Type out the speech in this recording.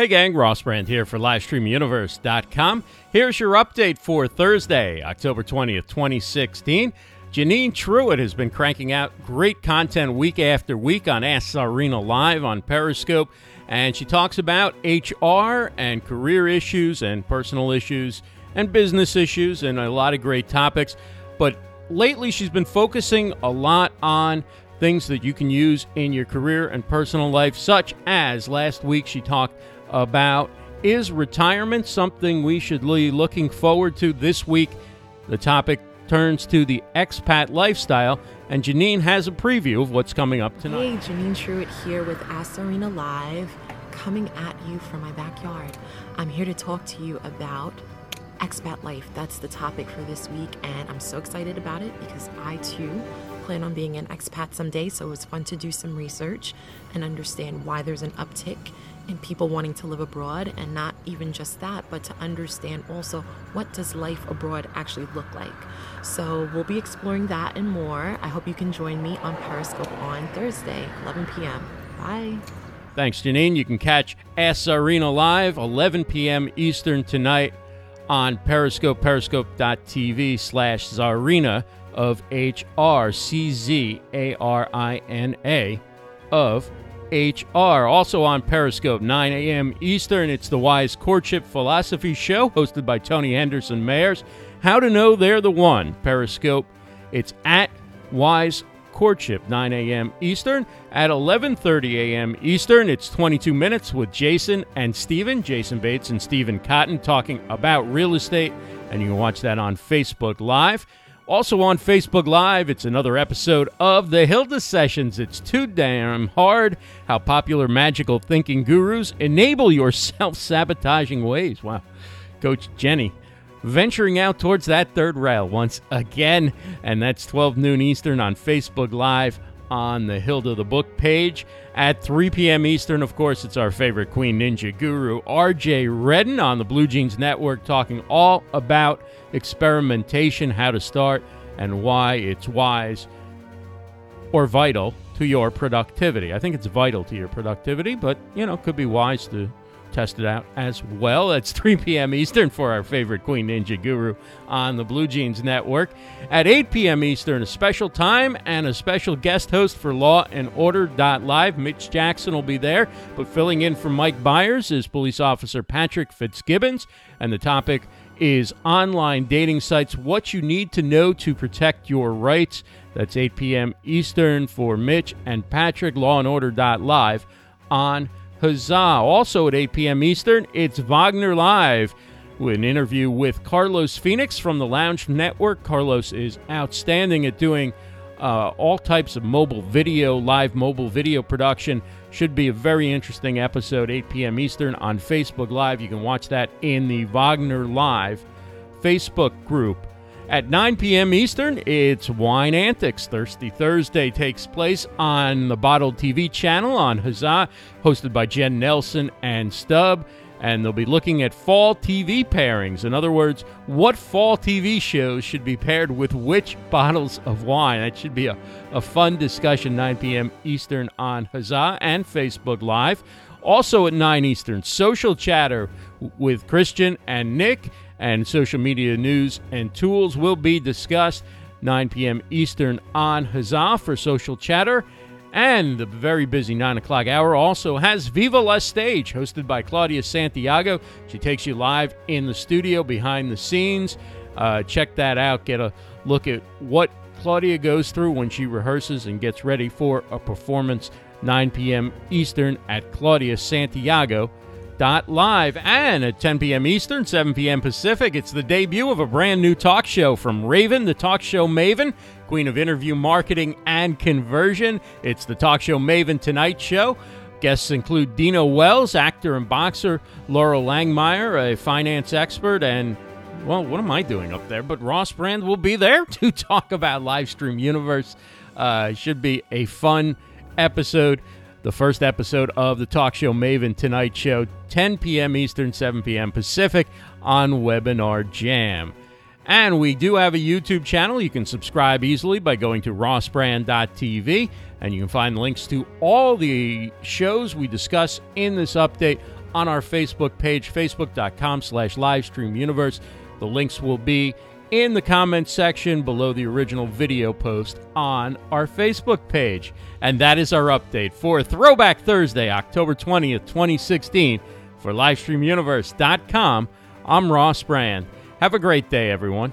Hey gang, Ross Brand here for LivestreamUniverse.com. Here's your update for Thursday, October 20th, 2016. Janine Truitt has been cranking out great content week after week on Ask Czarina Live on Periscope, and she talks about HR and career issues and personal issues and business issues and a lot of great topics. But lately, she's been focusing a lot on things that you can use in your career and personal life, such as last week she talked about is retirement something we should be looking forward to this week? The topic turns to the expat lifestyle, and Janine has a preview of what's coming up tonight. Hey, Janine Truitt here with Ask Live, coming at you from my backyard. I'm here to talk to you about expat life. That's the topic for this week, and I'm so excited about it because I too plan on being an expat someday. So it was fun to do some research and understand why there's an uptick in people wanting to live abroad, and not even just that, but to understand also what does life abroad actually look like. So we'll be exploring that and more. I hope you can join me on Periscope on Thursday, 11 p.m. Bye. Thanks, Janine. You can catch Ask Czarina live 11 p.m. Eastern tonight on Periscope, periscope.tv slash Czarina of H R C Z A R I N A of HR. Also on Periscope, 9 a.m. Eastern, it's the Wise Courtship Philosophy Show hosted by Tony Henderson Mayers. How to know they're the one. Periscope, it's at Wise Courtship, 9 a.m. Eastern. At 11:30 a.m. Eastern, it's 22 minutes with Jason and Stephen, Jason Bates and Stephen Cotton talking about real estate, and you can watch that on Facebook Live. Also on Facebook Live, it's another episode of the Hilda Sessions. It's too damn hard how popular magical thinking gurus enable your self sabotaging ways. Wow. Coach Jenny venturing out towards that third rail once again. And that's 12 noon Eastern on Facebook Live on the Hilda the Book page. At 3 p.m. Eastern, of course, it's our favorite Queen Ninja guru, RJ Redden, on the Blue Jeans Network, talking all about experimentation, how to start, and why it's wise or vital to your productivity. I think it's vital to your productivity, but, you know, could be wise to test it out as well. It's 3 p.m. Eastern for our favorite Queen Ninja Guru on the Blue Jeans Network. At 8 p.m. Eastern, a special time and a special guest host for Law and Order Live. Mitch Jackson will be there, but filling in for Mike Byers is Police Officer Patrick Fitzgibbons, and the topic is online dating sites, what you need to know to protect your rights. That's 8 p.m. Eastern for Mitch and Patrick, Law and Order Live on Huzzah. Also at 8 p.m. Eastern, it's Wagner Live with an interview with Carlos Phoenix from the Lounge Network. Carlos is outstanding at doing uh, all types of mobile video, live mobile video production. Should be a very interesting episode, 8 p.m. Eastern on Facebook Live. You can watch that in the Wagner Live Facebook group. At 9 p.m. Eastern, it's Wine Antics. Thirsty Thursday takes place on the Bottled TV channel on Huzzah, hosted by Jen Nelson and Stub and they'll be looking at fall TV pairings. In other words, what fall TV shows should be paired with which bottles of wine. That should be a, a fun discussion, 9 p.m. Eastern on Huzzah and Facebook Live. Also at 9 Eastern, social chatter with Christian and Nick, and social media news and tools will be discussed. 9 p.m. Eastern on Huzzah for social chatter. And the very busy 9 o'clock hour also has Viva La Stage, hosted by Claudia Santiago. She takes you live in the studio behind the scenes. Uh, check that out. Get a look at what Claudia goes through when she rehearses and gets ready for a performance 9 p.m. Eastern at Claudia Santiago. Live and at 10 p.m. Eastern, 7 p.m. Pacific, it's the debut of a brand new talk show from Raven, the talk show Maven, queen of interview marketing and conversion. It's the talk show Maven Tonight Show. Guests include Dino Wells, actor and boxer, Laurel Langmeyer, a finance expert, and well, what am I doing up there? But Ross Brand will be there to talk about Livestream Universe. Uh, should be a fun episode the first episode of the Talk Show Maven Tonight Show, 10 p.m. Eastern, 7 p.m. Pacific on Webinar Jam. And we do have a YouTube channel. You can subscribe easily by going to rossbrand.tv, and you can find links to all the shows we discuss in this update on our Facebook page, facebook.com slash livestreamuniverse. The links will be in the comments section below the original video post on our Facebook page. And that is our update for Throwback Thursday, October 20th, 2016. For LivestreamUniverse.com, I'm Ross Brand. Have a great day, everyone.